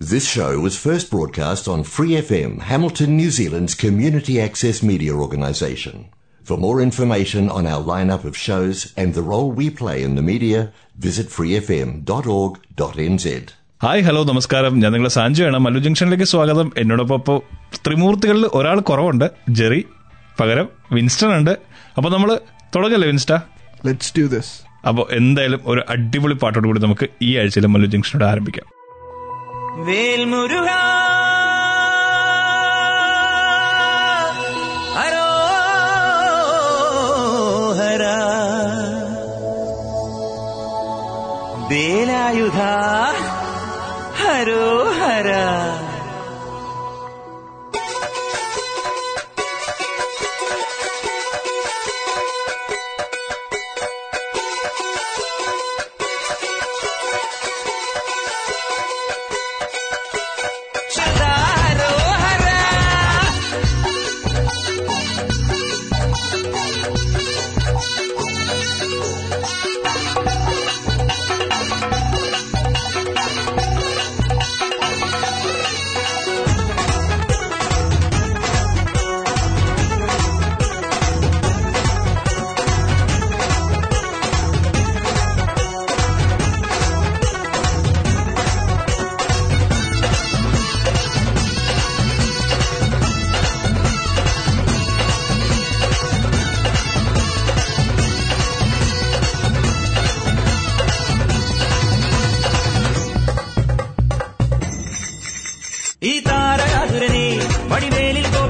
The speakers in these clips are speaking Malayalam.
This show was first broadcast on Free FM, Hamilton, New Zealand's community access media organisation. For more information on our lineup of shows and the role we play in the media, visit freefm.org.nz. Hi hello നമസ്കാരം ഞാൻ നിങ്ങളെ സാഞ്ചുവാണ് മല്ലു ജംഗ്ഷനിലേക്ക് സ്വാഗതം എന്നോടൊപ്പം ഇപ്പോൾ ത്രിമൂർത്തികളിൽ ഒരാൾ കുറവുണ്ട് ജെറി പകരം വിൻസ്റ്റൺ ഉണ്ട് അപ്പോൾ നമ്മൾ തുടങ്ങല്ലേ വിൻസ്റ്റ ലെറ്റ്സ് ഡു ദിസ് അപ്പോൾ എന്തായാലും ഒരു അടിപൊളി പാട്ടോട് കൂടി നമുക്ക് ഈ ആഴ്ചയിലെ മല്ലു ജംഗ്ഷനോട് ആരംഭിക്കാം വേൽമുരുക. ഹരോഹര വേലായുധ ഹരോഹര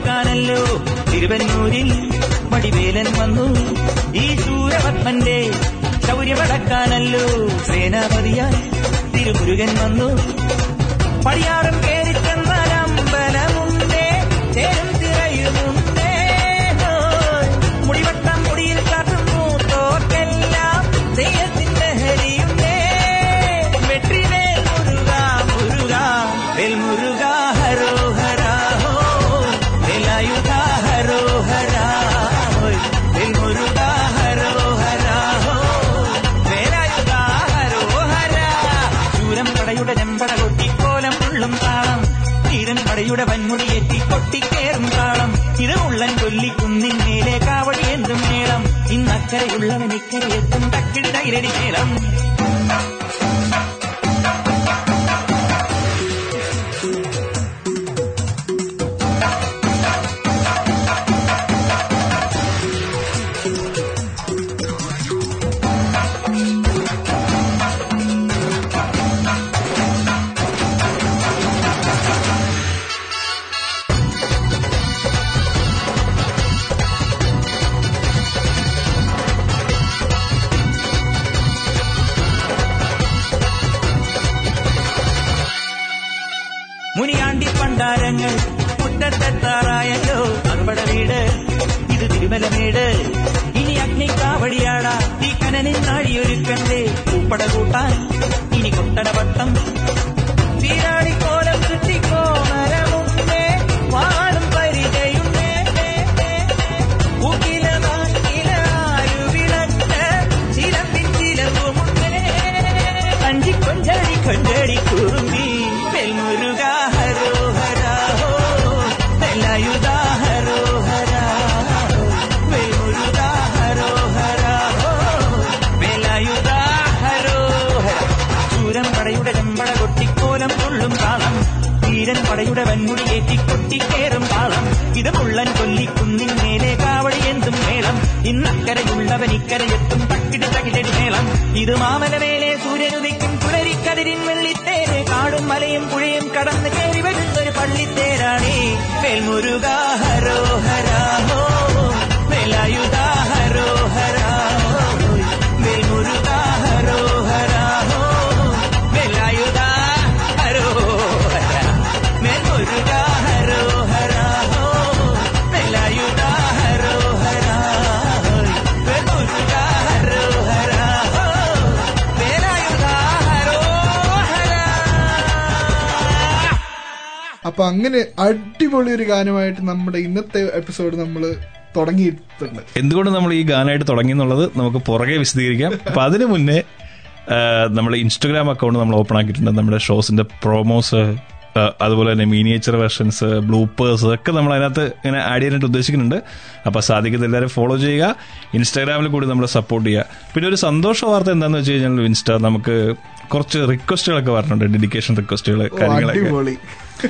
വടിവേലിൽ തിരുവന്നൂരിൽ വടിവേലൻ വന്നു. ഈ ശൂരപത്മന്റെ ശൗര്യമടക്കാനല്ലോ സേനാപതിയായി തിരുമുരുകൻ വന്നു. പടിയാറും കേറി ഇന്നക്കരയുള്ളവൻ ഇക്കരയെത്തും തക്കിടി തൈരടി മേളം മുനിയാണ്ടി படகூட்டா இனி கொட்டட வட்டம் തീരൻ പടയുടെ വൻമുടിയേറ്റി കൊട്ടിക്കേറും താളം. ഇത് മുള്ളൻ കൊല്ലിക്കുന്നിൻ മേലെ കാവടി എന്തും മേളം. ഇന്നക്കരയുള്ളവൻ ഇക്കരയെത്തും തക്കിടി തകിടടി മേളം. ഇത് മാമലമേലെ സൂര്യനുദിക്കും കുളരിക്കതിരിൻ വെള്ളിത്തേര്. കാടും മലയും പുഴയും കടന്ന് കയറി വരുന്ന ഒരു പള്ളിത്തേരാണേ. വേൽമുരുക ഹരോ ഹരാ അപ്പൊ അങ്ങനെ അടിപൊളി ഒരു ഗാനമായിട്ട് നമ്മുടെ ഇന്നത്തെ എപ്പിസോഡ് നമ്മൾ തുടങ്ങിയിട്ടുണ്ട്. എന്തുകൊണ്ട് നമ്മൾ ഈ ഗാനമായിട്ട് തുടങ്ങി എന്നുള്ളത് നമുക്ക് പുറകെ വിശദീകരിക്കാം. അപ്പൊ അതിനു മുന്നേ നമ്മൾ ഇൻസ്റ്റഗ്രാം അക്കൗണ്ട് നമ്മൾ ഓപ്പൺ ആക്കിയിട്ടുണ്ട്. നമ്മുടെ ഷോസിന്റെ പ്രോമോസ് അതുപോലെ തന്നെ മീനിയേച്ചർ വെർഷൻസ് ബ്ലൂപ്പേഴ്സ് ഒക്കെ നമ്മൾ അതിനകത്ത് ഇങ്ങനെ ആഡ് ചെയ്യാനായിട്ട് ഉദ്ദേശിക്കുന്നുണ്ട്. അപ്പോൾ സാധിക്കുന്ന എല്ലാവരും ഫോളോ ചെയ്യുക. ഇൻസ്റ്റാഗ്രാമിൽ കൂടി നമ്മളെ സപ്പോർട്ട് ചെയ്യുക. പിന്നെ ഒരു സന്തോഷ വാർത്ത എന്താണെന്ന് വെച്ച് കഴിഞ്ഞാൽ ഇൻസ്റ്റ നമുക്ക് കുറച്ച് റിക്വസ്റ്റുകളൊക്കെ പറഞ്ഞിട്ടുണ്ട് ഡെഡിക്കേഷൻ റിക്വസ്റ്റുകൾ കാര്യങ്ങളൊക്കെ.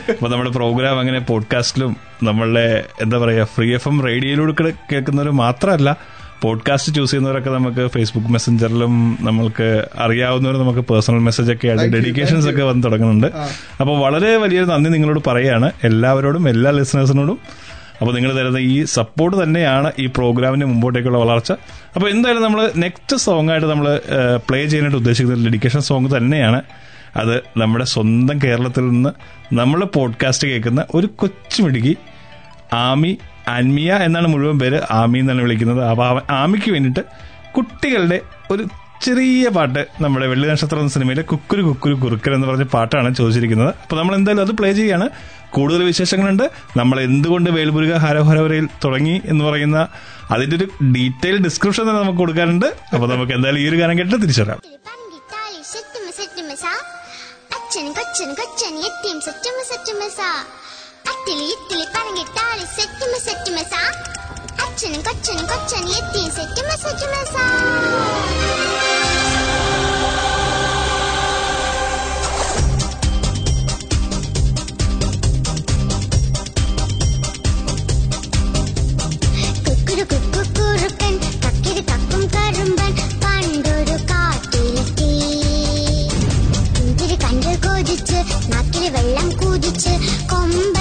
അപ്പൊ നമ്മുടെ പ്രോഗ്രാം അങ്ങനെ പോഡ്കാസ്റ്റിലും നമ്മളുടെ എന്താ പറയാ ഫ്രീ എഫ് എം റേഡിയോയിലൂടെ കേൾക്കുന്നവർ മാത്രമല്ല പോഡ്കാസ്റ്റ് ചൂസ് ചെയ്യുന്നവരൊക്കെ നമുക്ക് ഫേസ്ബുക്ക് മെസ്സഞ്ചറിലും നമ്മൾക്ക് അറിയാവുന്നവർ നമുക്ക് പേഴ്സണൽ മെസ്സേജ് ഒക്കെ ആയിട്ട് ഡെഡിക്കേഷൻസ് ഒക്കെ വന്ന് തുടങ്ങുന്നുണ്ട്. അപ്പൊ അപ്പോൾ വളരെ വലിയൊരു നന്ദി നിങ്ങളോട് പറയാണ്. എല്ലാവരോടും എല്ലാ ലിസണേഴ്സിനോടും അപ്പോൾ നിങ്ങൾ തരുന്ന ഈ സപ്പോർട്ട് തന്നെയാണ് ഈ പ്രോഗ്രാമിന്റെ മുമ്പോട്ടേക്കുള്ള വളർച്ച. അപ്പോൾ എന്തായാലും നമ്മൾ നെക്സ്റ്റ് സോങ് ആയിട്ട് നമ്മൾ പ്ലേ ചെയ്യാനായിട്ട് ഉദ്ദേശിക്കുന്ന ഡെഡിക്കേഷൻ സോങ് തന്നെയാണ്. അത് നമ്മുടെ സ്വന്തം കേരളത്തിൽ നിന്ന് നമ്മൾ പോഡ്കാസ്റ്റ് കേൾക്കുന്ന ഒരു കൊച്ചുമിടുക്കി ആമി അൻമിയ എന്നാണ് മുഴുവൻ പേര്. ആമി എന്നാണ് വിളിക്കുന്നത്. അപ്പോൾ ആമിക്ക് വേണ്ടിയിട്ട് കുട്ടികളുടെ ഒരു ചെറിയ പാട്ട് നമ്മുടെ വെള്ളി നക്ഷത്രം എന്ന സിനിമയിലെ കുക്കുരു കുക്കുരു കുറുക്കൻ എന്ന് പറഞ്ഞ പാട്ടാണ് ചോദിച്ചിരിക്കുന്നത്. അപ്പോൾ നമ്മൾ എന്തായാലും അത് പ്ലേ ചെയ്യാണ് കൂടുതൽ വിശേഷങ്ങളുണ്ട്. നമ്മൾ എന്തുകൊണ്ട് വേൽമുരുക ഹരഹരവരയിൽ തുടങ്ങി എന്ന് പറയുന്ന അതിന്റെ ഒരു ഡീറ്റെയിൽ ഡിസ്ക്രിപ്ഷൻ തന്നെ നമുക്ക് കൊടുക്കാറുണ്ട് അപ്പൊ നമുക്ക് എന്തായാലും ഈ ഒരു ഗാനം കേട്ട് തിരിച്ചറിയാം. അച്ഛനും കൊച്ചനും കൊച്ചനും എത്തിയും സെറ്റുമ അച്ഛനും കൊച്ചനും കൊച്ചനും എത്തിയും സെറ്റുമ സെറ്റുമ കൊതിച്ച് നാക്കിൽ വെള്ളം കുതിച്ച് കൊമ്പത്ത്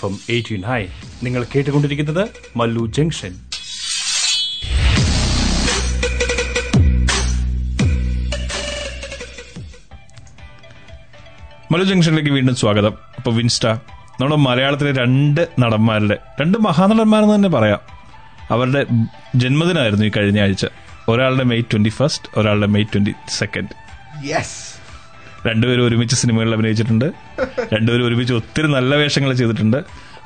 എഫ് എം എയ്റ്റീൻ ഹൈ. നിങ്ങൾ കേട്ടുകൊണ്ടിരിക്കുന്നത് മല്ലു ജംഗ്ഷൻ. മല്ലു ജംഗ്ഷനിലേക്ക് വീണ്ടും സ്വാഗതം. അപ്പൊ വിൻസ്റ്റ നമ്മുടെ മലയാളത്തിലെ രണ്ട് നടന്മാരുടെ രണ്ട് മഹാനടന്മാരെന്ന് തന്നെ പറയാം. അവരുടെ ജന്മദിനമായിരുന്നു ഈ കഴിഞ്ഞ ആഴ്ച. ഒരാളുടെ മെയ് ട്വന്റി ഫസ്റ്റ് ഒരാളുടെ മെയ് ട്വന്റി സെക്കൻഡ്. യെസ് രണ്ടുപേരും ഒരുമിച്ച് സിനിമകളിൽ അഭിനയിച്ചിട്ടുണ്ട്. രണ്ടുപേരും ഒരുമിച്ച് ഒത്തിരി നല്ല വേഷങ്ങൾ ചെയ്തിട്ടുണ്ട്.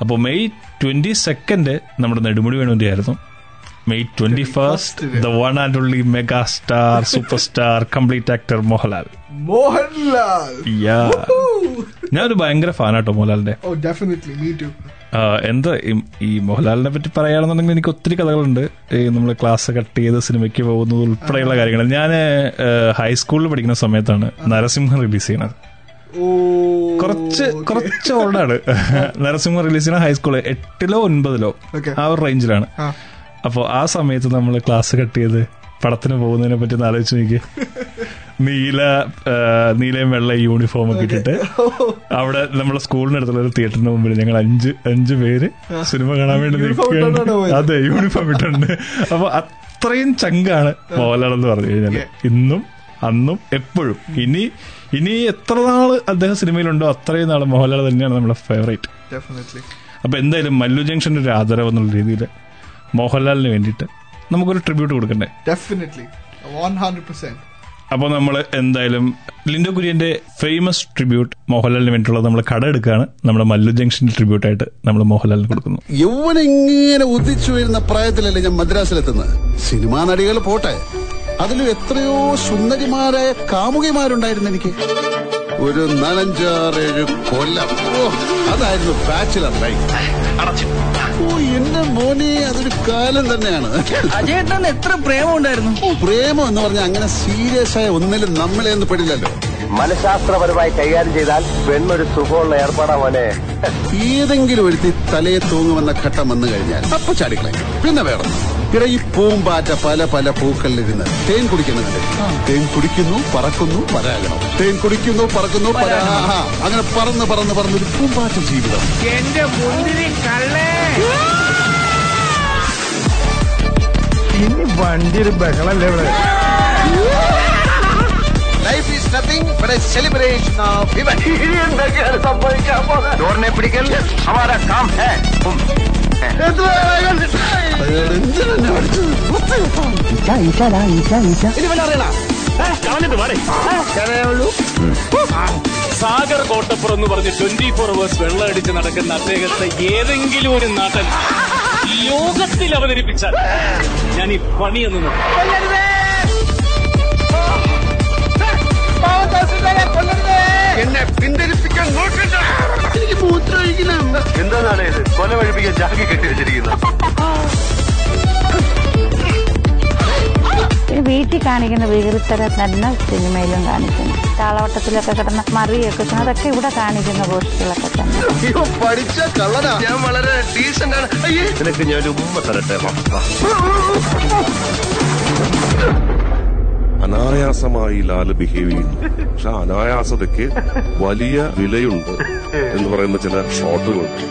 അപ്പോൾ മെയ് ട്വന്റി സെക്കൻഡ് നമ്മുടെ നെടുമുടി വേണുവിന്റെ ആയിരുന്നു May twenty first the one and only mega star super star complete actor Mohanlal. Mohanlal ഞാനൊരു ഭയങ്കര ഫാനാട്ടോ മോഹൻലാലിന്റെ. എന്താ? ഈ- മോഹൻലാലിനെ പറ്റി പറയുകയാണെന്നുണ്ടെങ്കിൽ എനിക്ക് ഒത്തിരി കഥകളുണ്ട്. ഈ നമ്മൾ ക്ലാസ് കട്ട് ചെയ്ത് സിനിമയ്ക്ക് പോകുന്നത് ഉൾപ്പെടെയുള്ള കാര്യങ്ങൾ. ഞാൻ ഹൈസ്കൂളിൽ പഠിക്കുന്ന സമയത്താണ് നരസിംഹം റിലീസ് ചെയ്യണത് കുറച്ച് കുറച്ച് ഓൾഡാണ്. നരസിംഹ റിലീസ് ചെയ്യുന്ന ഹൈസ്കൂൾ എട്ടിലോ ഒൻപതിലോ. ആ ഒരു റേഞ്ചിലാണ്. അപ്പോൾ ആ സമയത്ത് നമ്മൾ ക്ലാസ് കട്ട് ചെയ്ത് പടത്തിന് പോകുന്നതിനെ പറ്റി ഒന്ന് ആലോചിച്ച് നോക്കി നീല നീലയും വെള്ള യൂണിഫോം ഒക്കെ ഇട്ടിട്ട് അവിടെ നമ്മളെ സ്കൂളിന് അടുത്തുള്ള ഒരു തിയേറ്ററിന് മുമ്പിൽ ഞങ്ങൾ അഞ്ച് അഞ്ച് പേര് സിനിമ കാണാൻ വേണ്ടി നിൽക്കുകയാണ്. അതെ യൂണിഫോം ഇട്ടുണ്ട്. അപ്പൊ അത്രയും ചങ്കാണ് മോഹൻലാൽ എന്ന് പറഞ്ഞു കഴിഞ്ഞാൽ ഇന്നും അന്നും എപ്പോഴും. ഇനി ഇനി എത്ര നാൾ അദ്ദേഹം സിനിമയിലുണ്ടോ അത്രയും നാൾ മോഹൻലാൽ തന്നെയാണ് നമ്മുടെ ഫേവറേറ്റ് ഡെഫിനറ്റ്ലി അപ്പൊ എന്തായാലും മല്ലു ജംഗ്ഷന്റെ ഒരു ആദരവ് എന്നുള്ള രീതിയിൽ മോഹൻലാലിന് വേണ്ടിയിട്ട് നമുക്കൊരു ട്രിബ്യൂട്ട് കൊടുക്കണ്ടേ? ഡെഫിനറ്റ്ലി വൺ ഹൺഡ്രഡ് പെർസെന്റ് അപ്പോൾ നമ്മൾ എന്തായാലും ലിൻഡോ കുര്യന്റെ ഫേമസ് ട്രിബ്യൂട്ട് മോഹൻലാലിന് വേണ്ടിയിട്ടുള്ളത് നമ്മൾ കട എടുക്കുകയാണ് നമ്മുടെ മല്ലു ജംഗ്ഷൻ ട്രിബ്യൂട്ടായിട്ട് നമ്മൾ മോഹൻലാലിന് കൊടുക്കുന്നു. യൗവന ഇങ്ങനെ ഉദിച്ചു വരുന്ന പ്രായത്തിലല്ലേ ഞാൻ മദ്രാസിലെത്തുന്നത്? സിനിമാ നടികൾ പോട്ടെ. അതിലും എത്രയോ സുന്ദരിമാരായ കാമുകിമാരുണ്ടായിരുന്നു എനിക്ക്. ഒരു നാലഞ്ചാറേഴ് കൊല്ലം. ഓ അതായിരുന്നു ബാച്ചിലർ ലൈഫ് എന്റെ മോനെ അതൊരു കാലം തന്നെയാണ്. അജയേട്ടന് എത്ര പ്രേമം ഉണ്ടായിരുന്നു പ്രേമം എന്ന് പറഞ്ഞാൽ അങ്ങനെ സീരിയസ് ആയ ഒന്നിലും നമ്മളെ ഒന്നും പെടില്ലല്ലോ. മനഃശാസ്ത്രപരമായി കൈകാര്യം ചെയ്താൽ പെണ്ണൊരു സുഖമുള്ള ഏർപ്പാടാ മോനെ. ഏതെങ്കിലും ഒരുത്തി തലയെ തൂങ്ങുമെന്ന ഘട്ടം വന്നു കഴിഞ്ഞാൽ അപ്പൊ ചാടിക്കളയും. പിന്നെ വേറെ. ഇവിടെ ഈ പൂമ്പാറ്റ പല പല പൂക്കളിലിരുന്ന് തേൻ കുടിക്കുന്നുണ്ട്. തേൻ കുടിക്കുന്നു പറക്കുന്നു പരാഗണം. തേൻ കുടിക്കുന്നു പറക്കുന്നു പരാഗണം. അങ്ങനെ പറന്ന് പറന്ന് പറന്നൊരു പൂമ്പാറ്റ ജീവിതം. എന്റെ മുന്തിരി കള്ളേ. വണ്ടി ഒരു ബഹളല്ലേ ഇവിടെ? Life is nothing but a celebration of ഇവൻ എന്തൊക്കെയാണ് സംഭവിക്കാൻ പോകുന്നത്? ഡോറിനെ പിടിക്കൽ ഹമാരാ കാം ഹേ സാഗർ കോട്ടപ്പുറം എന്ന് പറഞ്ഞ് ട്വന്റി ഫോർ അവേഴ്സ് വെള്ളം അടിച്ച് നടക്കുന്ന അദ്ദേഹത്തെ ഏതെങ്കിലും ഒരു നടൻ ലോകത്തിൽ അവതരിപ്പിച്ചാൽ ഞാൻ ഈ പണിയെന്ന്. എന്നെ പിന്തിരിപ്പിക്കാൻ നോക്കണ്ട. എനിക്ക് മൂത്രമൊഴിക്കണം എന്താണ് ഇത്? കൊല വഴിപ്പിക്കാൻ ജാക്കി കെട്ടിവെച്ചിരിക്കുന്നത് വീട്ടിൽ കാണിക്കുന്ന വികൃത്തരം തന്നെ സിനിമയിലും കാണിക്കുന്നു. താളവട്ടത്തിലൊക്കെ കിടന്ന മറിയൊക്കെ അതൊക്കെ ഇവിടെ കാണിക്കുന്ന പോസ്റ്റുകളൊക്കെ തന്നെ. പഠിച്ച കള്ളനാ. ഞാൻ വളരെ ഡീസന്റ് ആണ്. അയ്യേ. നിനക്ക് ഞാൻ ഉമ്മ തരട്ടെ. അനായാസമായി ലാൽ ബിഹേവ് ചെയ്യുന്നു. പക്ഷെ അനായാസതയ്ക്ക് വലിയ വിലയുണ്ട് എന്ന് പറയുന്ന ചില ഷോട്ടുകളുണ്ട്.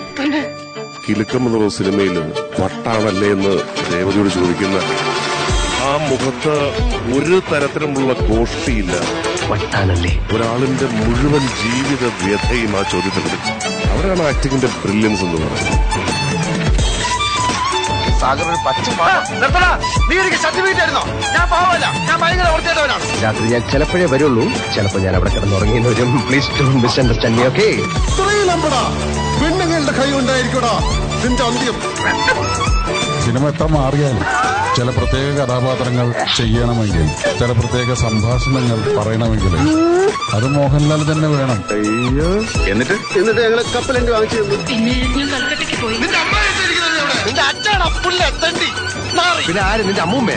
കിലുക്കം എന്നുള്ള സിനിമയിൽ വട്ടാണല്ലേ എന്ന് രേവതിയോട് ചോദിക്കുന്ന ആ മുഖത്ത് ഒരു തരത്തിലുമുള്ള ഗോഷ്ടിയില്ല. വട്ടാനല്ലേ? ഒരാളിന്റെ മുഴുവൻ ജീവിത വ്യഥയും ആ ചോദ്യത്തിൽ അവരാണ് ആക്ടിങ്ങിന്റെ ബ്രില്യൻസ് എന്ന് പറയുന്നത്. രാത്രി ഞാൻ ചിലപ്പോഴേ വരുള്ളൂ. ചിലപ്പോ ഞാൻ അവിടെ കിടന്നുറങ്ങിയെന്ന് വരും. Please to misunderstand me okay പെണ്ണുങ്ങളുടെ കൈ ഉണ്ടായിരിക്കടാ നിന്റെ അന്ത്യം. സിനിമ എത്ര മാറിയാലും? ചില പ്രത്യേക കഥാപാത്രങ്ങൾ ചെയ്യണമെങ്കിൽ ചില പ്രത്യേക സംഭാഷണങ്ങൾ പറയണമെങ്കിൽ അത് മോഹൻലാൽ തന്നെ വേണം. എന്നിട്ട്? എന്നിട്ട് ഞങ്ങളെ കപ്പലണ്ടി വാങ്ങിച്ചു പുല്ല തണ്ടി പിന്നെ ആര്? നിന്റെ അമ്മൂമ്മ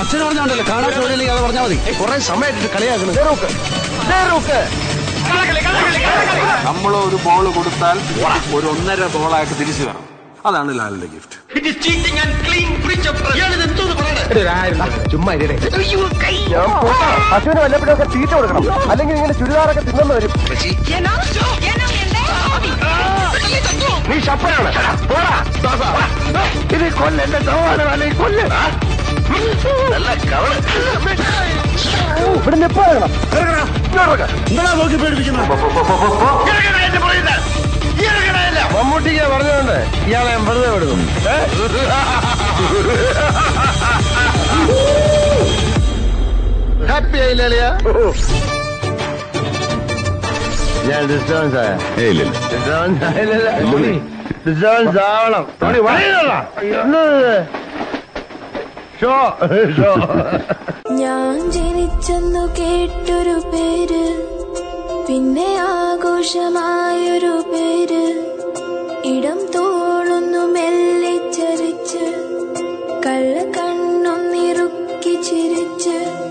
അച്ഛൻ പറഞ്ഞോണ്ടല്ലോ കാണാൻ തൊഴിലില്ലെങ്കിൽ അത് പറഞ്ഞാൽ മതി. കുറെ സമയമായിട്ട് കളിയാക്കണം നമ്മൾ ഒരു ബോൾ കൊടുത്താൽ ഒരു ഒന്നര ബോളായിട്ട് തിരിച്ചു വരണം. അതാണ് ലാലിന്റെ ഗിഫ്റ്റ്. ചുമ്മാ ഇരിടെ. ഞാൻ പോട്ടാ. പശുവിന് വല്ലപ്പോഴൊക്കെ തീറ്റ കൊടുക്കണം. അല്ലെങ്കിൽ ഇങ്ങനെ ചുരിദാറൊക്കെ തിന്നു വരും നീ പോടാ. ദാസാ. ഇത് കൊല്ലെന്റെ സഹോദരൻ അല്ലെങ്കിൽ കൊല്ല്. നല്ല കവൾ. ഇവിടെ ഇറങ്ങണം? ഇറങ്ങണം. നോക്കി പേടിപ്പിക്കുന്നത്. മമ്മൂട്ടിക്ക് പറഞ്ഞുകൊണ്ട് ഇയാളെ ഞാൻ വെറുതെ വിടുന്നു. ഹാപ്പി ആയില്ലേ? ഞാൻ ഡിസ്റ്റർബൻസ് ആയ. ഡിസ്റ്റർബൻസ് ഉണ്ണി, ഡിസ്റ്റർബൻസ് ആവണം? ഷോ ഷോ ഞാൻ ജനിച്ചെന്നു കേട്ടൊരു പേര് പിന്നെ ആഘോഷമായൊരു പേര്. ഇടം തോളൊന്നു മെല്ലെ ചരിച്ച്. കള്ള കണ്ണൊന്നിറുക്കി ചിരിച്ച്.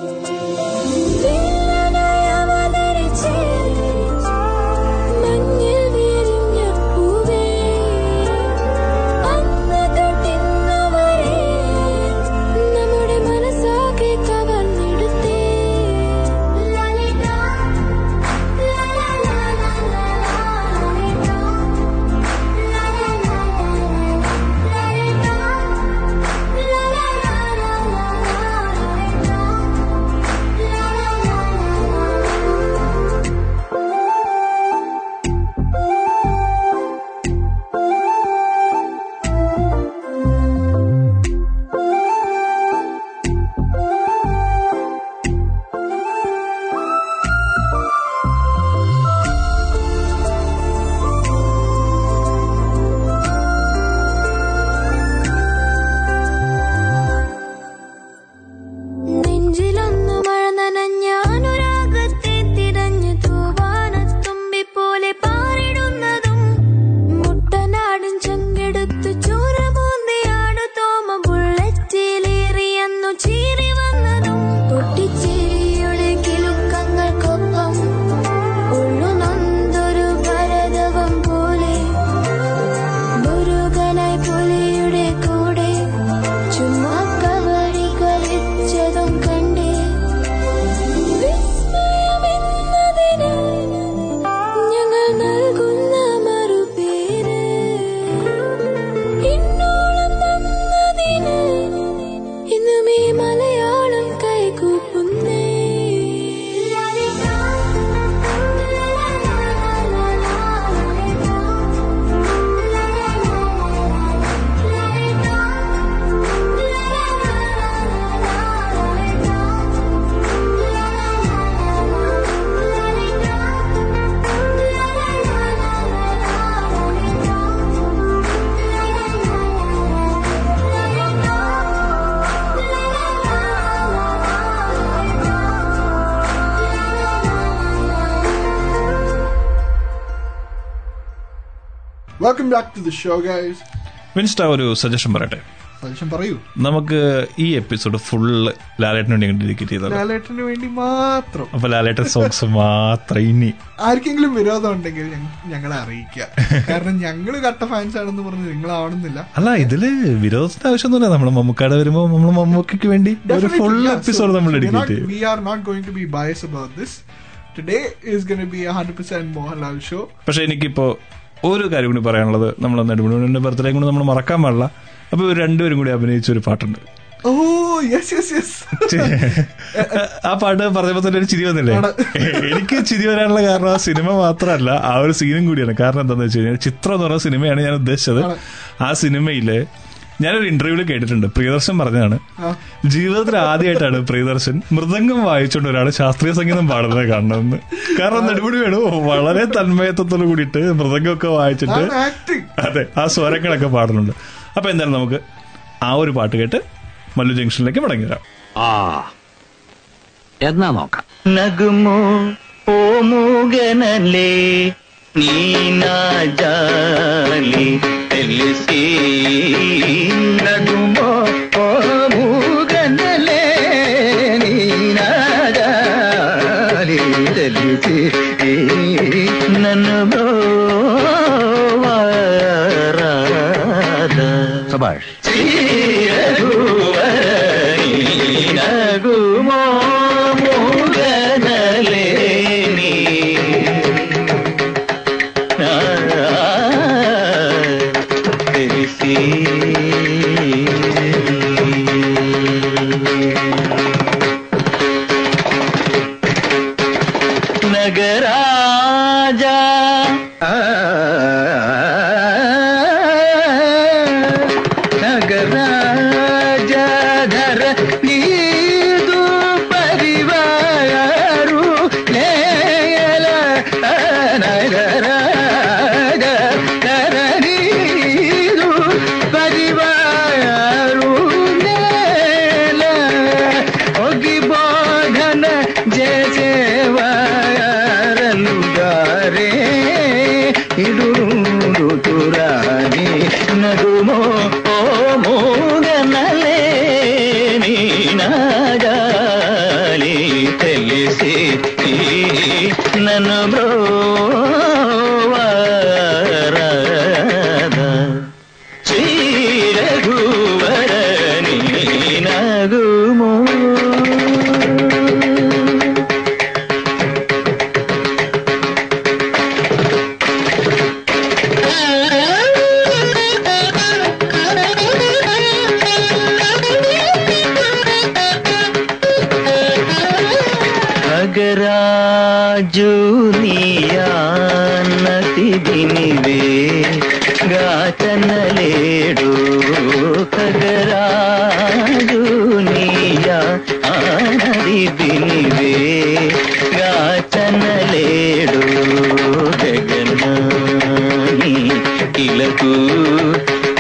Welcome back to the show guys വിൻസ്റ്റ ഒരു സജഷൻ പറയട്ടെ? സജഷൻ പറയൂ. നമുക്ക് ഈ എപ്പിസോഡ് ഫുൾ ലാലേട്ടന് വേണ്ടി ഡെഡിക്കേറ്റ് ചെയ്തത് ലാലേട്ടന് വേണ്ടി മാത്രം. അപ്പൊ ലാലേട്ടൻ സോങ്സ് മാത്രം ഇനി. ആർക്കെങ്കിലും വിരോധം ഉണ്ടെങ്കിൽ ഞങ്ങളെ അറിയിക്കുക. കാരണം ഞങ്ങൾ കട്ട ഫാൻസ് ആണെന്ന് പറഞ്ഞ് നിങ്ങളാവണമെന്നില്ല. അല്ല ഇതിൽ വിരോധത്തിന്റെ ആവശ്യമൊന്നുമില്ല. നമ്മൾ മമ്മൂക്കാട് വരുമ്പോ നമ്മൾ മമ്മൂക്കയ്ക്ക് വേണ്ടി ഒരു ഫുൾ എപ്പിസോഡ് നമ്മൾ ഡെഡിക്കേറ്റ് ചെയ്യും. We are not going to be bias about this today is going to be hundred percent Mohanlal show പക്ഷേ എനിക്കിപ്പോ ഒരു കാര്യം കൂടി പറയാനുള്ളത് നമ്മൾ നെടുമുടിയുടെ ബർത്ത്ഡേ കൂടി നമ്മൾ മറക്കാൻ പാടില്ല. അപ്പൊ ഇവർ രണ്ടുപേരും കൂടി അഭിനയിച്ച ഒരു പാട്ടുണ്ട്. ഓ യെസ് യെസ് യെസ് ആ പാട്ട് പറഞ്ഞപ്പോ തന്നെ ഒരു ചിരി വന്നില്ലേ? എനിക്ക് ചിരി വരാനുള്ള കാരണം ആ സിനിമ മാത്രമല്ല ആ ഒരു സീനും കൂടിയാണ്. കാരണം എന്താണെന്ന് വെച്ച് കഴിഞ്ഞാൽ ചിത്രം എന്ന് പറഞ്ഞ സിനിമയാണ് ഞാൻ ഉദ്ദേശിച്ചത്. ആ സിനിമയിൽ ഞാനൊരു ഇന്റർവ്യൂവിൽ കേട്ടിട്ടുണ്ട്. പ്രിയദർശൻ പറഞ്ഞതാണ്. ജീവിതത്തിൽ ആദ്യമായിട്ടാണ് പ്രിയദർശൻ മൃദംഗം വായിച്ചുകൊണ്ട് ഒരാൾ ശാസ്ത്രീയ സംഗീതം പാടുന്നത് കാണണമെന്ന് കാരണം നടുപടി വേണു. വളരെ തന്മയത്വത്തോട് കൂടിയിട്ട് മൃദംഗമൊക്കെ വായിച്ചിട്ട് അതെ ആ സ്വരങ്ങളൊക്കെ പാടുന്നുണ്ട്. അപ്പൊ എന്തായാലും നമുക്ക് ആ ഒരു പാട്ട് കേട്ട് മല്ലു ജംഗ്ഷനിലേക്ക് മടങ്ങി വരാം ആ എന്നാ നോക്കാം. നഗുമോ ഓ നീ നീനാജാലി తెలిసి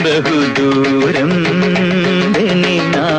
ബഹുദൂരം ദിനാ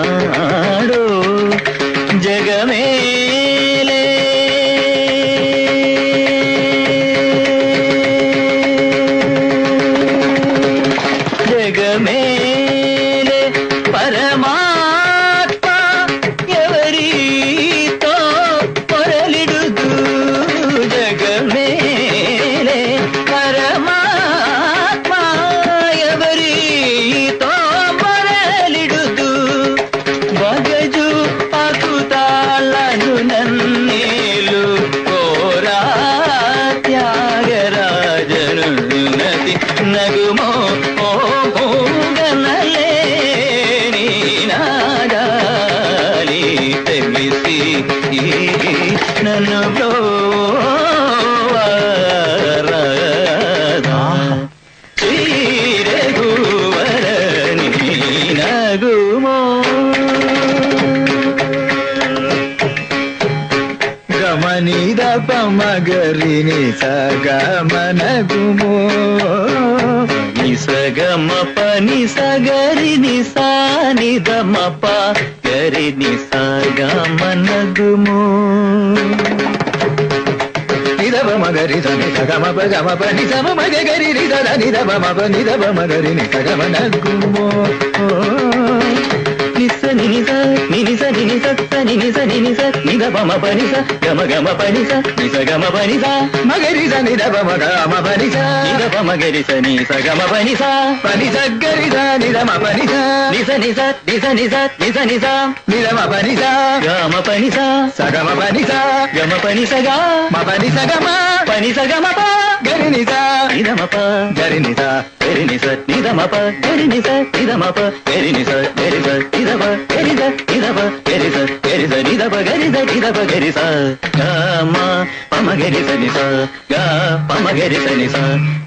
నిదమప గరిని సాగా మనగుము. నిదవ మగరి సమి సగమ పగమ పని సమ మగ గరి నిదర నిదవ మగ నిదవ మగరి నిసగమ నినిస నినిస నినిస స నినిస నినిస నిద పనిస గమ గమ పనిస నిస గమ పనిస మగరి స నిద గమ పనిస నిద పమ గరి స నిస గమ పనిస పనిస గరి స నిద మ పనిస నిస నిస నిస నిస నిస నిస నిద మ పనిస గమ పనిస స గమ పనిస గమ పనిస గ మ పనిస గమ పనిస గమ ప పెరినిదా నిదమప గరినిదా పెరినిస నిదమప పెరినిస నిదమప పెరినిస పెరిస నిదప పెరిస నిదప పెరిస పెరిస నిదప గరిస నిదప గరిస గమ పమ గరిస నిస. గ పమ గరిస నిస.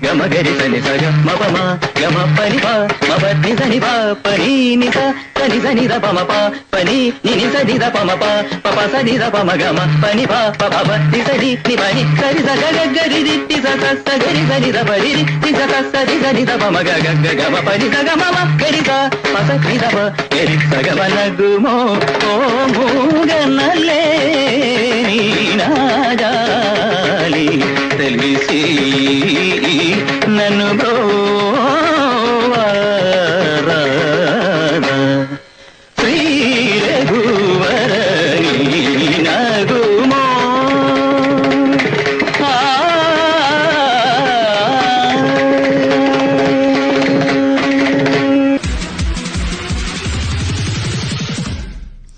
గమ గరిస నిస. గ మపమ గమ పనిప మప నిస నిప పని నిస సని సని ద పమ ప. పని నిని సది ద పమ ప పప సది ద పమ గమ పని ప పప నిసది నిపని సరి సగ గరి దిట్టి సగ తత్త గరి గరి ద బడి నిజ తత్త రి గరి ద మమ గ గ గ గ పరి గ గ మమ గరి ద పస రి ద బ గరి స గ మన గుమో ఓ మూగనలే నాడాలి తెలిసి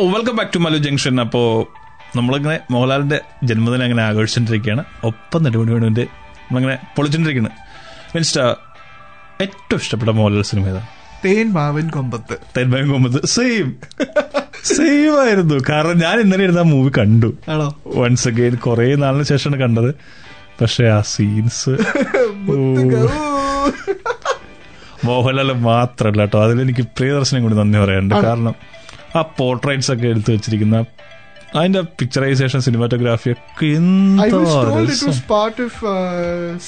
Welcome back to Mallu junction അപ്പോ നമ്മളിങ്ങനെ മോഹൻലാലിന്റെ ജന്മദിനം അങ്ങനെ ആഘോഷിച്ചിട്ടിരിക്കുകയാണ് ഒപ്പം നെടുമണിവേണുവിന്റെ നമ്മളിങ്ങനെ പൊളിച്ചിട്ടിരിക്കുന്നു മീൻസ് ഏറ്റവും ഇഷ്ടപ്പെട്ട മോഹൻലാൽ സിനിമ ഏതാ? തേൻ മാവൻ കൊമ്പത്ത്. തേൻ മാവൻ കൊമ്പത്ത്. സെയിം സെയിം ആയിരുന്നു. കാരണം ഞാൻ ഇന്നലെ ഇരുന്ന മൂവി കണ്ടു. ആണോ? വൺസ് അഗെയിൻ കുറെ നാളിന് ശേഷമാണ് കണ്ടത്. പക്ഷെ ആ സീൻസ് മോഹൻലാൽ മാത്രല്ല കേട്ടോ. അതിലെനിക്ക് പ്രിയദർശനം കൂടി നന്ദി പറയാനുണ്ട്. കാരണം ആ പോർട്രേറ്റ്സ് ഒക്കെ എടുത്തു വെച്ചിരിക്കുന്ന അതിന്റെ പിക്ചറൈസേഷൻ സിനിമാറ്റോഗ്രാഫി ഒക്കെ I എന്താ was told it രസം. was part of uh,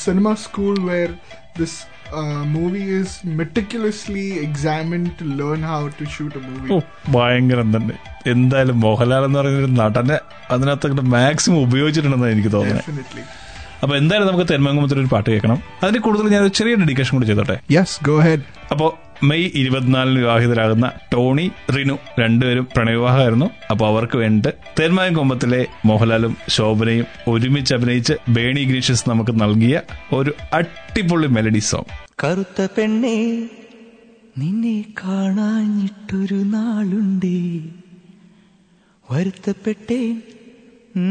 cinema school where this uh, movie is meticulously examined to learn how to shoot a movie. ഓ ഭയങ്കരം തന്നെ എന്തായാലും മോഹൻലാൽ എന്ന് പറയുന്ന ഒരു നടനെ അതിനകത്ത് മാക്സിമം ഉപയോഗിച്ചിട്ടുണ്ടെന്നാണ് എനിക്ക് തോന്നുന്നത്. അപ്പൊ എന്തായാലും നമുക്ക് തെന്മംഗമത്തിൽ ഒരു പാട്ട് കേൾക്കണം. അതിന് കൂടുതൽ ഞാൻ ഒരു ചെറിയ ഡെഡിക്കേഷൻ കൂടി ചെയ്തോട്ടെ. യെസ് ഗോ ഹെഡ് അപ്പോ മെയ് ഇരുപത്തിനാലിന് വിവാഹിതരാകുന്ന ടോണി റിനു രണ്ടുപേരും പ്രണയവിവാഹമായിരുന്നു. അപ്പോൾ അവർക്ക് വേണ്ടി തേന്മായം കൊമ്പത്തിലെ മോഹൻലാലും ശോഭനയും ഒരുമിച്ച് അഭിനയിച്ച് ബേണി ഗ്രീഷ്യസ് നമുക്ക് നൽകിയ ഒരു അടിപൊളി മെലഡി സോങ് കറുത്ത പെണ്ണേ നിന്നെ കാണാഞ്ഞിട്ടൊരു നാളുണ്ടേ. വരുത്തപ്പെട്ടേൻ കറുത്ത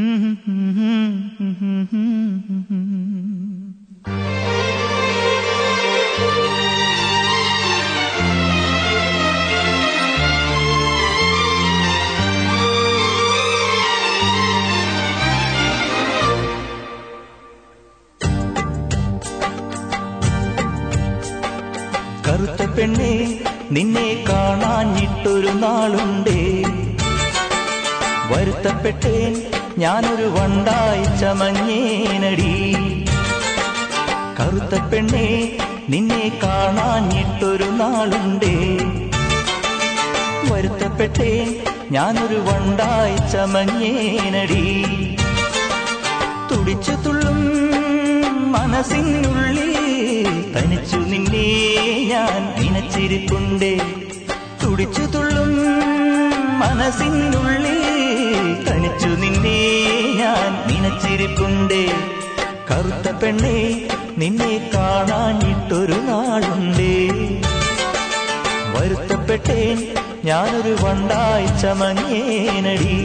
പെണ്ണേ നിന്നെ കാണാഞ്ഞിട്ടൊരു നാളുണ്ടേ. വരുത്തപ്പെട്ടേൻ ഞാനൊരു വണ്ടായി ചമഞ്ഞേനടി. കറുത്ത പെണ്ണെ നിന്നെ കാണാഞ്ഞിട്ടൊരു നാളുണ്ടേ. വരുത്തപ്പെട്ടേ ഞാനൊരു വണ്ടായി ചമഞ്ഞേനടി. തുടിച്ചു തുള്ളും മനസ്സിനുള്ളിൽ തനിച്ചു നിന്നെ ഞാൻ നിനച്ചിരിപ്പുണ്ടേ തുടിച്ചു തുള്ളും മനസ്സിനുള്ളിൽ തനിച്ചു നിന്നെ ഞാൻ നിനച്ചിരിപ്പുണ്ടേ കറുത്ത പെണ്ണേ നിന്നെ കാണാനിട്ടൊരു നാളുണ്ടേ. വരുത്തപ്പെട്ടേൻ ഞാനൊരു വണ്ടായി ചമഞ്ഞേനടി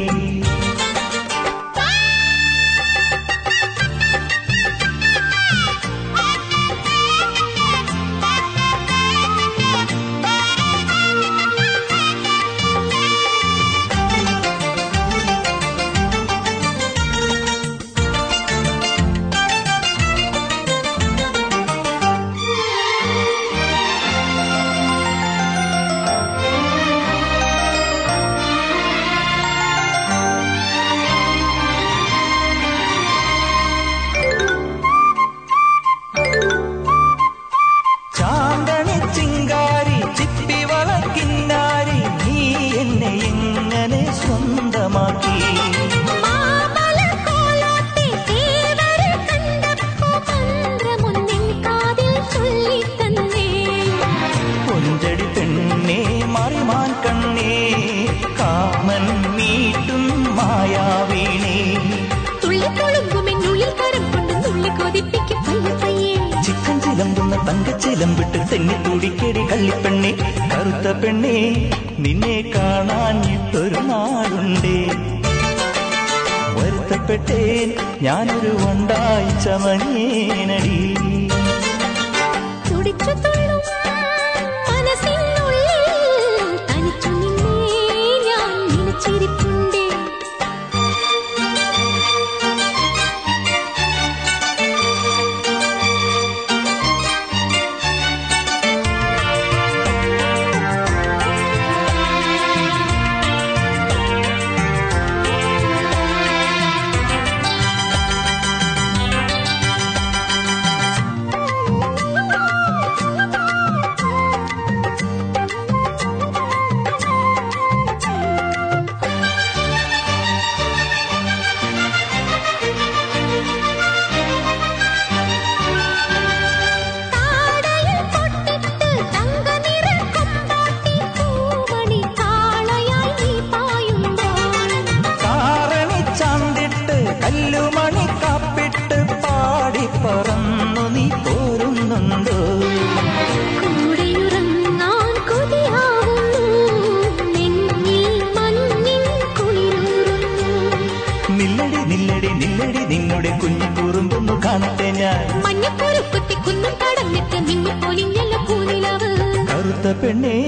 പെണ്ണേ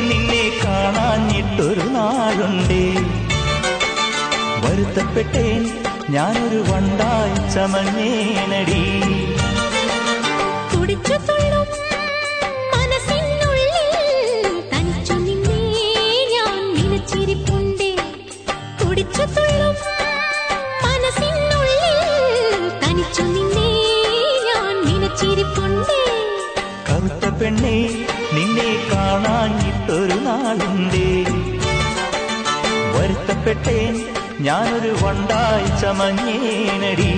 നിന്നെ കാണാഞ്ഞിട്ടൊരു നാളുണ്ടേ. വരുത്തപ്പെട്ടേൻ ഞാനൊരു വണ്ടായി ചമഞ്ഞേനടി. നാളുണ്ടേ വരുത്തപ്പെട്ടേൻ ഞാനൊരു വണ്ടായി ചമഞ്ഞേനടി.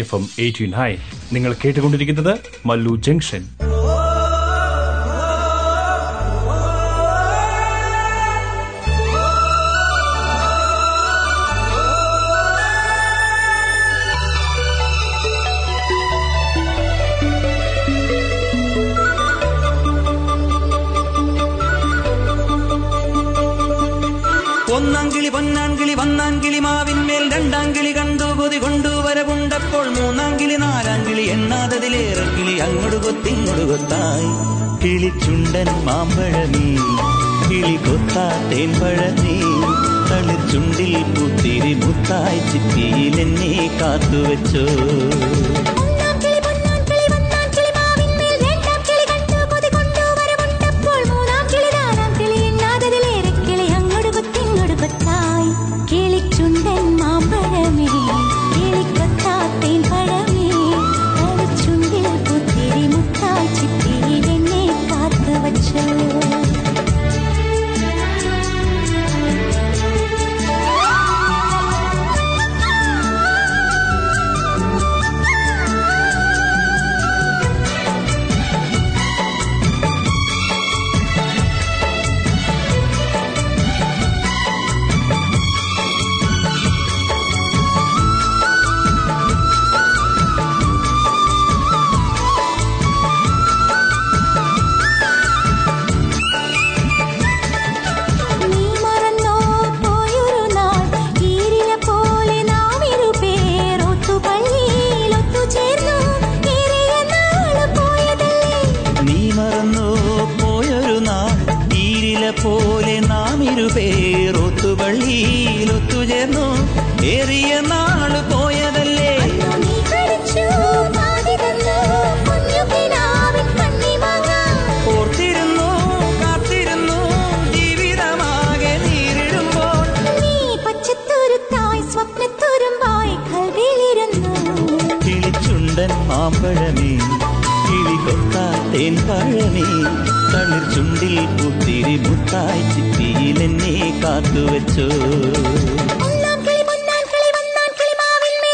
എഫ് എം എയ്റ്റീൻ നയൻ നിങ്ങൾ കേട്ടുകൊണ്ടിരിക്കുന്നത് മല്ലു ജംഗ്ഷൻ. തളിർച്ചുണ്ടിൽ പുത്തിരി മുത്തായി ചിറ്റിയിൽ എന്നെ കാത്തുവെച്ചോ.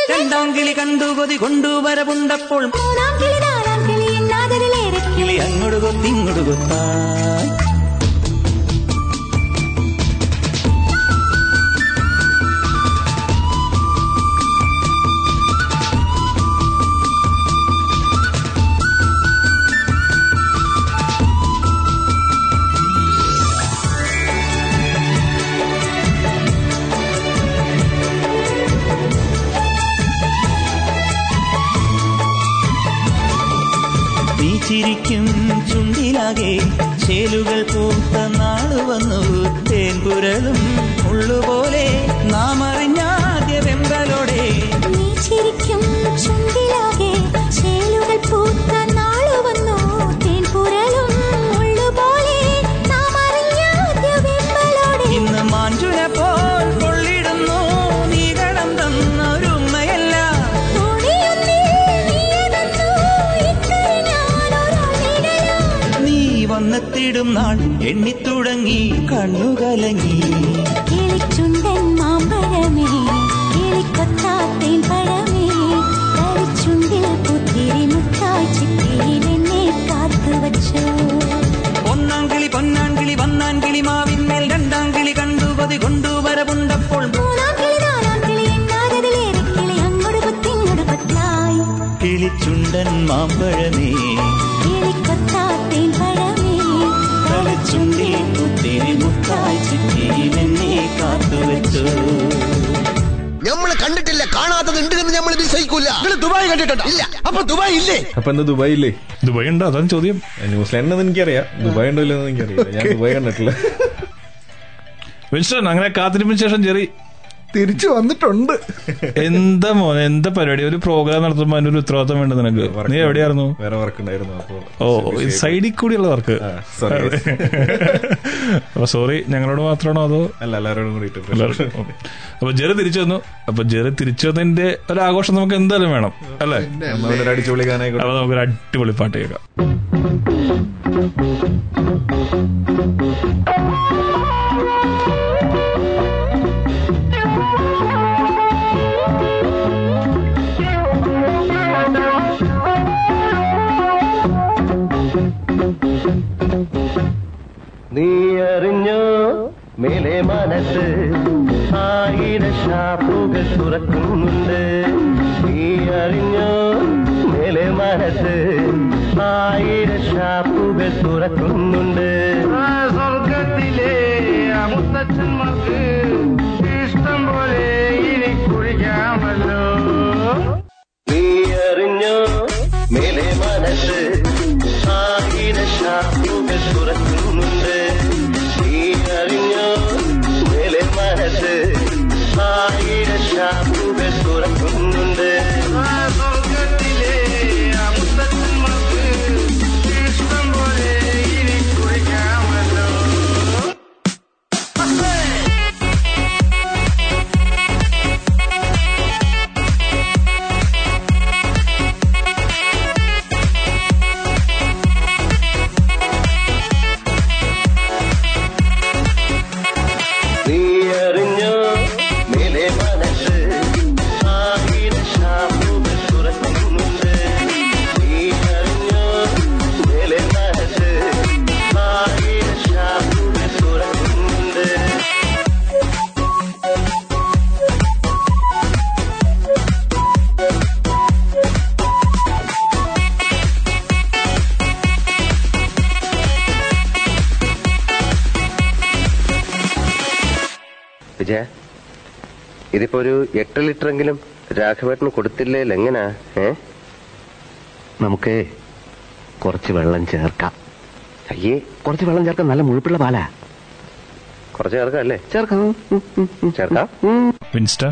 രണ്ടാം കിളി കണ്ടു കൊതി കൊണ്ടുവരവുണ്ടപ്പോൾ മൂന്നാം കിളി നാലാം കിളി അങ്ങോട്ട് കൊത്തിങ്ങോട്ട് കൊത്തായി ചിരിക്കും ചുണ്ടിലാകെ ചേലുകൾ പൂത്ത നാൾ വന്നു. തേൻപുരളും ഉള്ളുപോലെ നാം അറിഞ്ഞാദ്യ വെമ്പലോടെ നീ ചിരിക്കും ചുണ്ടിലാകെ കണ്ണുകലങ്ങി കിളിച്ചുണ്ടൻ മാമ്പഴമേ കിളിക്കൊത്താത്തേൻ പഴമേ കളിച്ചുണ്ടിൽ പുത്തിരി മുത്തായി ചിറ്റിയിൽ എന്നെ കാത്തു വച്ചു. ഒന്നാം കിളി പൊന്നാം കിളി കിളി മാവിന്മേൽ രണ്ടാം കിളി കണ്ടു വരവുണ്ടപ്പോൾ. മൂന്നാം എന്നെ കാത്തുവെച്ചു. നമ്മൾ കണ്ടിട്ടില്ല കാണാത്തത് ഉണ്ട് എന്ന് നമ്മൾ നിങ്ങൾ ദുബായ് കണ്ടിട്ടുണ്ടോ? ഇല്ല. അപ്പൊ ദുബായ് ഇല്ലേ? അപ്പൊ എന്താ ദുബായ് ഇല്ലേ? ദുബായ് ഉണ്ടോ? അതാണ് ചോദ്യം. ന്യൂസിലാൻഡ് എനിക്കറിയാം. ദുബായ് ഉണ്ടോ ഇല്ലെന്ന് എനിക്കറിയില്ല. ഞാൻ ദുബായ് കണ്ടിട്ടില്ല. വിൻസ്റ്റൺ അങ്ങനെ കാത്തിരിപ്പിന് ശേഷം ജെറി. തിരിച്ചു വന്നിട്ടുണ്ട്. എന്താ മോനെ എന്താ പരിപാടി? ഒരു പ്രോഗ്രാം നടത്തുമ്പോ അതിന്റെ ഒരു ഉത്തരവാദിത്തം വേണ്ട നിനക്ക്? നീ എവിടെയായിരുന്നു? വേറെ വർക്ക് ഉണ്ടായിരുന്നു ഓ സൈഡിൽ കൂടിയുള്ള വർക്ക് sorry. അപ്പൊ സോറി ഞങ്ങളോട് മാത്രമാണോ അതോ? അല്ല എല്ലാവരോടും കൂടിയിട്ട്. അപ്പൊ ജെറി തിരിച്ചു വന്നു. അപ്പൊ ജെറി തിരിച്ചു വന്നതിന്റെ ഒരു ആഘോഷം നമുക്ക് എന്തായാലും വേണം. അല്ലേ? അടിച്ചുപൊളി ഗാനായിക്കോട്ടെ അപ്പൊ നമുക്കൊരു അടിപൊളി പാട്ട് കേൾക്കാം ും. നീ അറിഞ്ഞോ മേലെ മനസ്സ് ആയിര ഷാപ്പുകൾ തുറക്കുന്നുണ്ട്. നീ അറിഞ്ഞോ മേലെ മനസ്സ് ആയിര ഷാപ്പുകൾ തുറക്കുന്നുണ്ട്. സ്വർഗത്തിലെ മുത്തച്ഛന്മാർക്ക് ഇഷ്ടം പോലെ ഇനി കുഴിക്കാമല്ലോ. നീ അറിഞ്ഞോ മേലെ മനസ്സ് ആയിര ഷാപ്പുകൾ തുറക്കുന്നുണ്ട്. ആയിരം ഇതിപ്പോ ഒരു എട്ട് ലിറ്ററെങ്കിലും രാഘവേട്ടന് കൊടുത്തില്ലേ എങ്ങനാ ഏ? നമുക്ക് കുറച്ച് വെള്ളം ചേർക്കാം. അയ്യേ. കുറച്ച് വെള്ളം ചേർക്കാം നല്ല മുഴുപ്പുള്ള പാലാ. കുറച്ച് ചേർക്കാം അല്ലേ? ചേർക്കാം. ചേർക്കാം. വിൻസ്റ്റ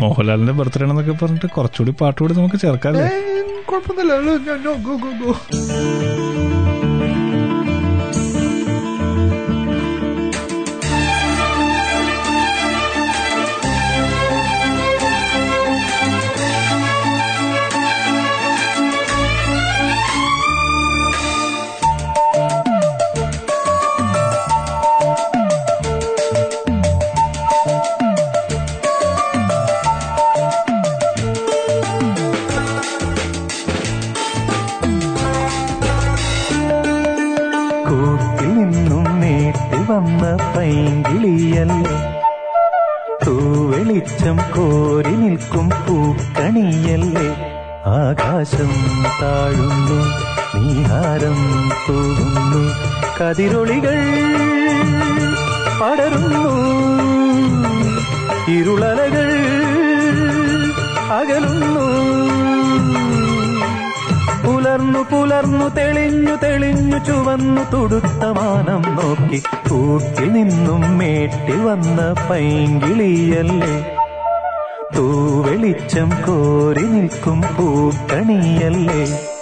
മോഹൻലാലിന്റെ ബർത്ത്ഡേ ആണെന്നൊക്കെ പറഞ്ഞിട്ട് കുറച്ചുകൂടി പാട്ടുകൂടി നമുക്ക് ചേർക്കാം കുഴപ്പമൊന്നുമില്ല. തൂവെളിച്ചം കോരി നിൽക്കും പൂക്കണിയല്ലേ? ആകാശം താഴുന്നു നീഹാരം തൂകുന്നു കതിരൊളികൾ പടരുന്നു ഇരുളലകൾ അകലുന്നു. പുലർന്നു പുലർന്നു തെളിഞ്ഞു തെളിഞ്ഞു ചുവന്നു തുടുത്ത മാനം നോക്കി കൂട്ടിൽ നിന്നും മേട്ടിൽ വന്ന പൈങ്കിളിയല്ലേ? തൂവെളിച്ചം കോരി നിൽക്കും പൂക്കണിയല്ലേ?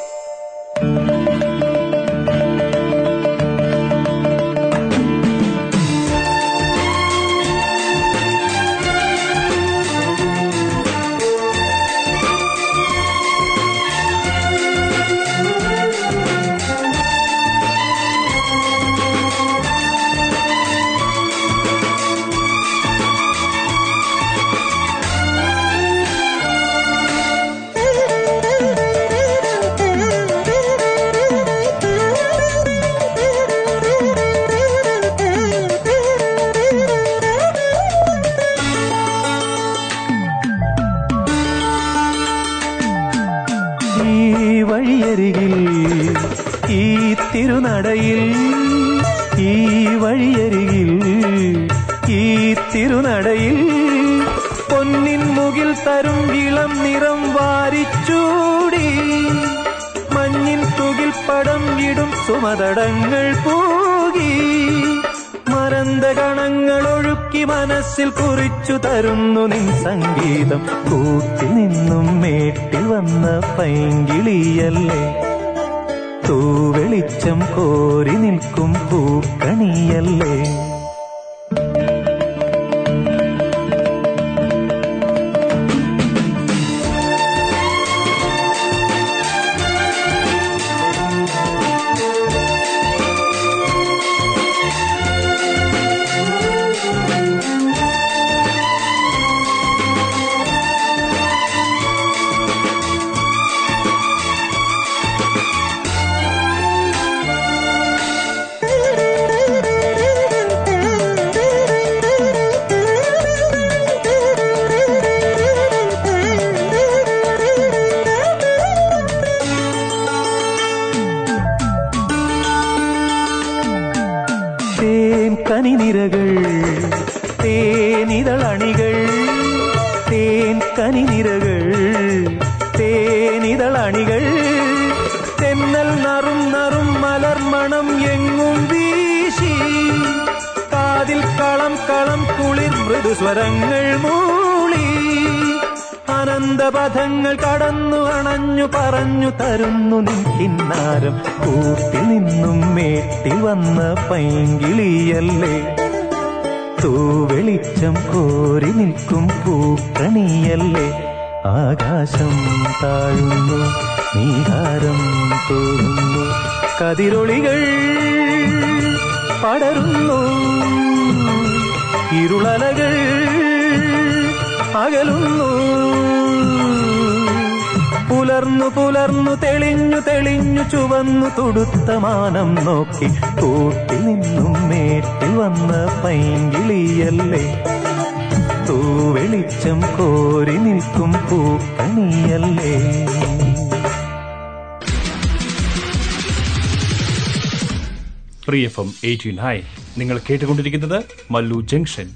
കാച്ചി തോട്ടിൽ നിന്നും മേട്ടിൽ വന്ന പൈങ്കിളിയല്ലേ? തൂവെളിച്ചം കോരി നിൽക്കും പൂക്കണിയല്ലേ? പ്രിയ എഫ് എം എയ്റ്റീൻ ഹൈ നിങ്ങൾ കേട്ടുകൊണ്ടിരിക്കുന്നത് മല്ലു ജംഗ്ഷൻ.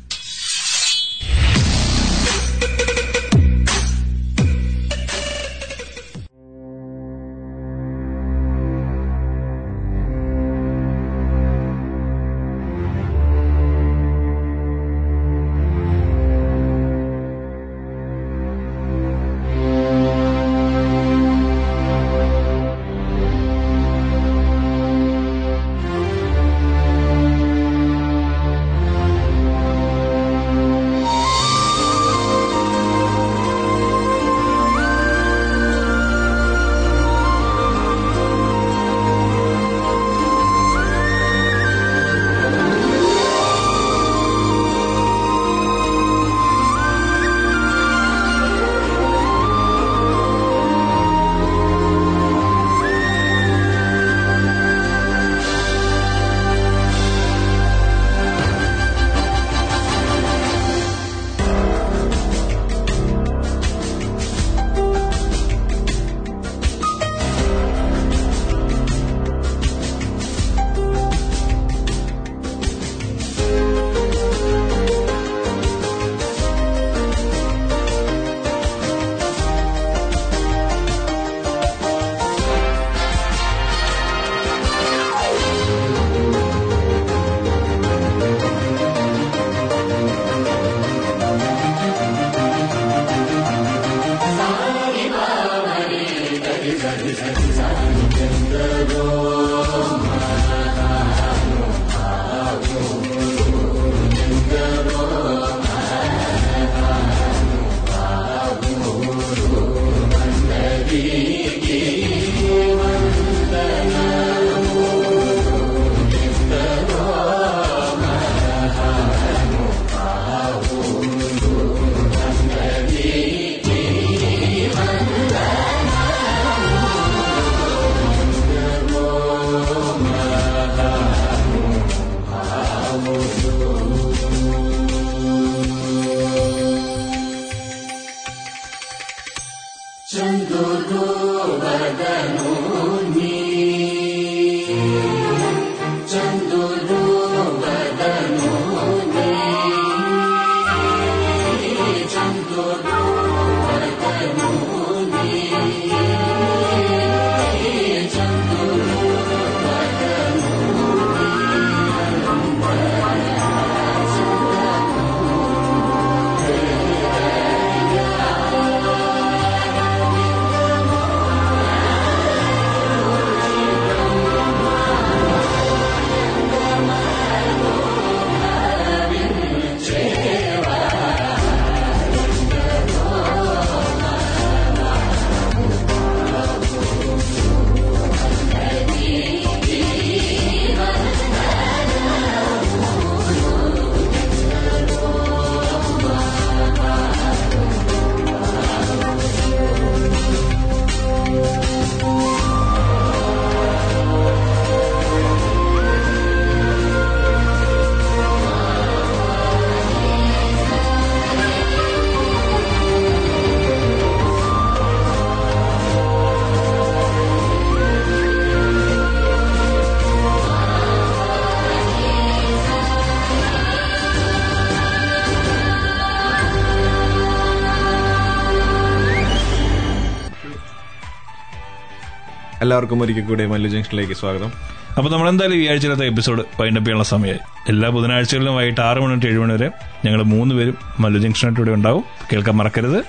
എല്ലാവർക്കും ഒരിക്കൽ കൂടെ മല്ലു ജംഗ്ഷനിലേക്ക് സ്വാഗതം. അപ്പോൾ നമ്മൾ എന്തായാലും ഈ ആഴ്ചയിലത്തെ എപ്പിസോഡ് വൈൻഡപ്പ് ചെയ്യാനുള്ള സമയമായി. എല്ലാ ബുധനാഴ്ചകളിലും വൈകിട്ട് ആറ് മണി തൊട്ട് ഏഴ് മണി വരെ ഞങ്ങൾ മൂന്ന് പേരും മല്ലു ജംഗ്ഷനായിട്ട് ഇവിടെ ഉണ്ടാവും. കേൾക്കാൻ മറക്കരുത്.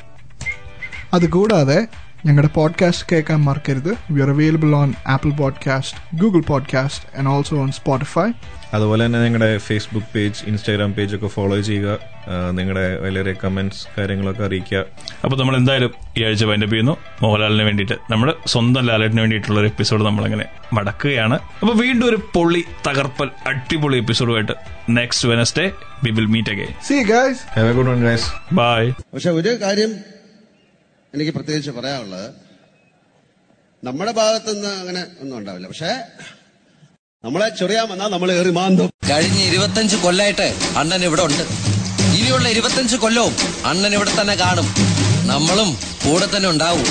അതുകൂടാതെ ഞങ്ങളുടെ പോഡ്കാസ്റ്റ് കേൾക്കാൻ മറക്കരുത്. We are available on Apple podcast Google podcast and also on Spotify അതുപോലെ തന്നെ ഞങ്ങളുടെ ഫേസ്ബുക്ക് പേജ് ഇൻസ്റ്റാഗ്രാം പേജ് ഒക്കെ ഫോളോ ചെയ്യുക. നിങ്ങളുടെ വലിയ കമന്റ്സ് കാര്യങ്ങളൊക്കെ അറിയിക്കുക. അപ്പോൾ നമ്മൾ എന്തായാലും ഈ ആഴ്ച വൈൻഡപ്പ് ചെയ്യുന്നു. മോഹൻലാലിന് വേണ്ടിയിട്ട്. നമ്മുടെ സ്വന്തം ലാലേട്ടിന് വേണ്ടിയിട്ടുള്ള ഒരു എപ്പിസോഡ് നമ്മൾ നമ്മളങ്ങനെ മടക്കുകയാണ്. അപ്പോൾ വീണ്ടും ഒരു പൊള്ളി തകർപ്പൽ അടിപൊളി എപ്പിസോഡുമായിട്ട് next Wednesday we will meet again see guys have a good one guys bye പക്ഷെ ഒരു കാര്യം എനിക്ക് പ്രത്യേകിച്ച് പറയാനുള്ളത് നമ്മുടെ ഭാഗത്തുനിന്ന് അങ്ങനെ ഒന്നും ഉണ്ടാവില്ല. പക്ഷേ നമ്മളെ ചൊറിയാൻ വന്നാൽ നമ്മൾ ഏറി മാന്തും. കഴിഞ്ഞ ഇരുപത്തഞ്ച് കൊല്ലായിട്ട് അണ്ണൻ ഇവിടെ ഉണ്ട്. ഇനിയുള്ള ഇരുപത്തഞ്ച് കൊല്ലവും അണ്ണൻ ഇവിടെ തന്നെ കാണും. നമ്മളും കൂടെ തന്നെ ഉണ്ടാവും.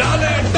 ലാലേട്ടൻ ലാലേട്ടൻ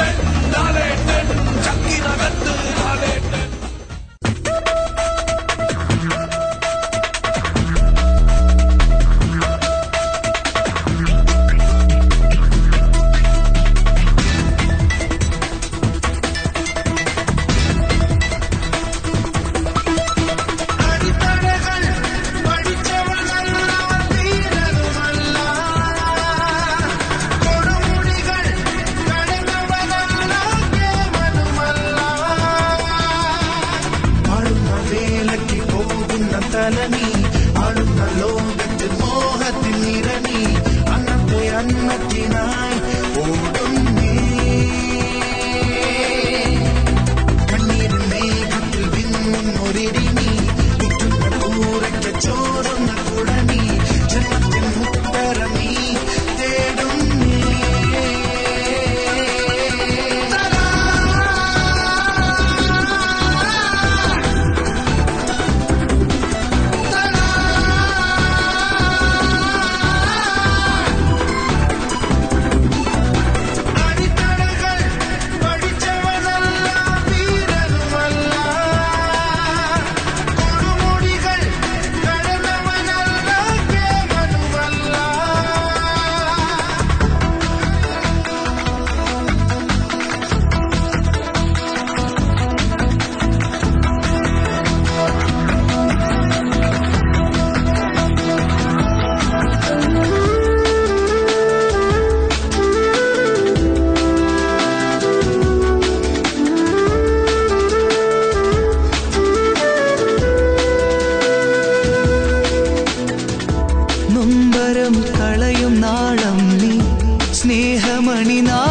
നൊമ്പരം കളയും നാളം നീ. സ്നേഹമണിനാദം നീ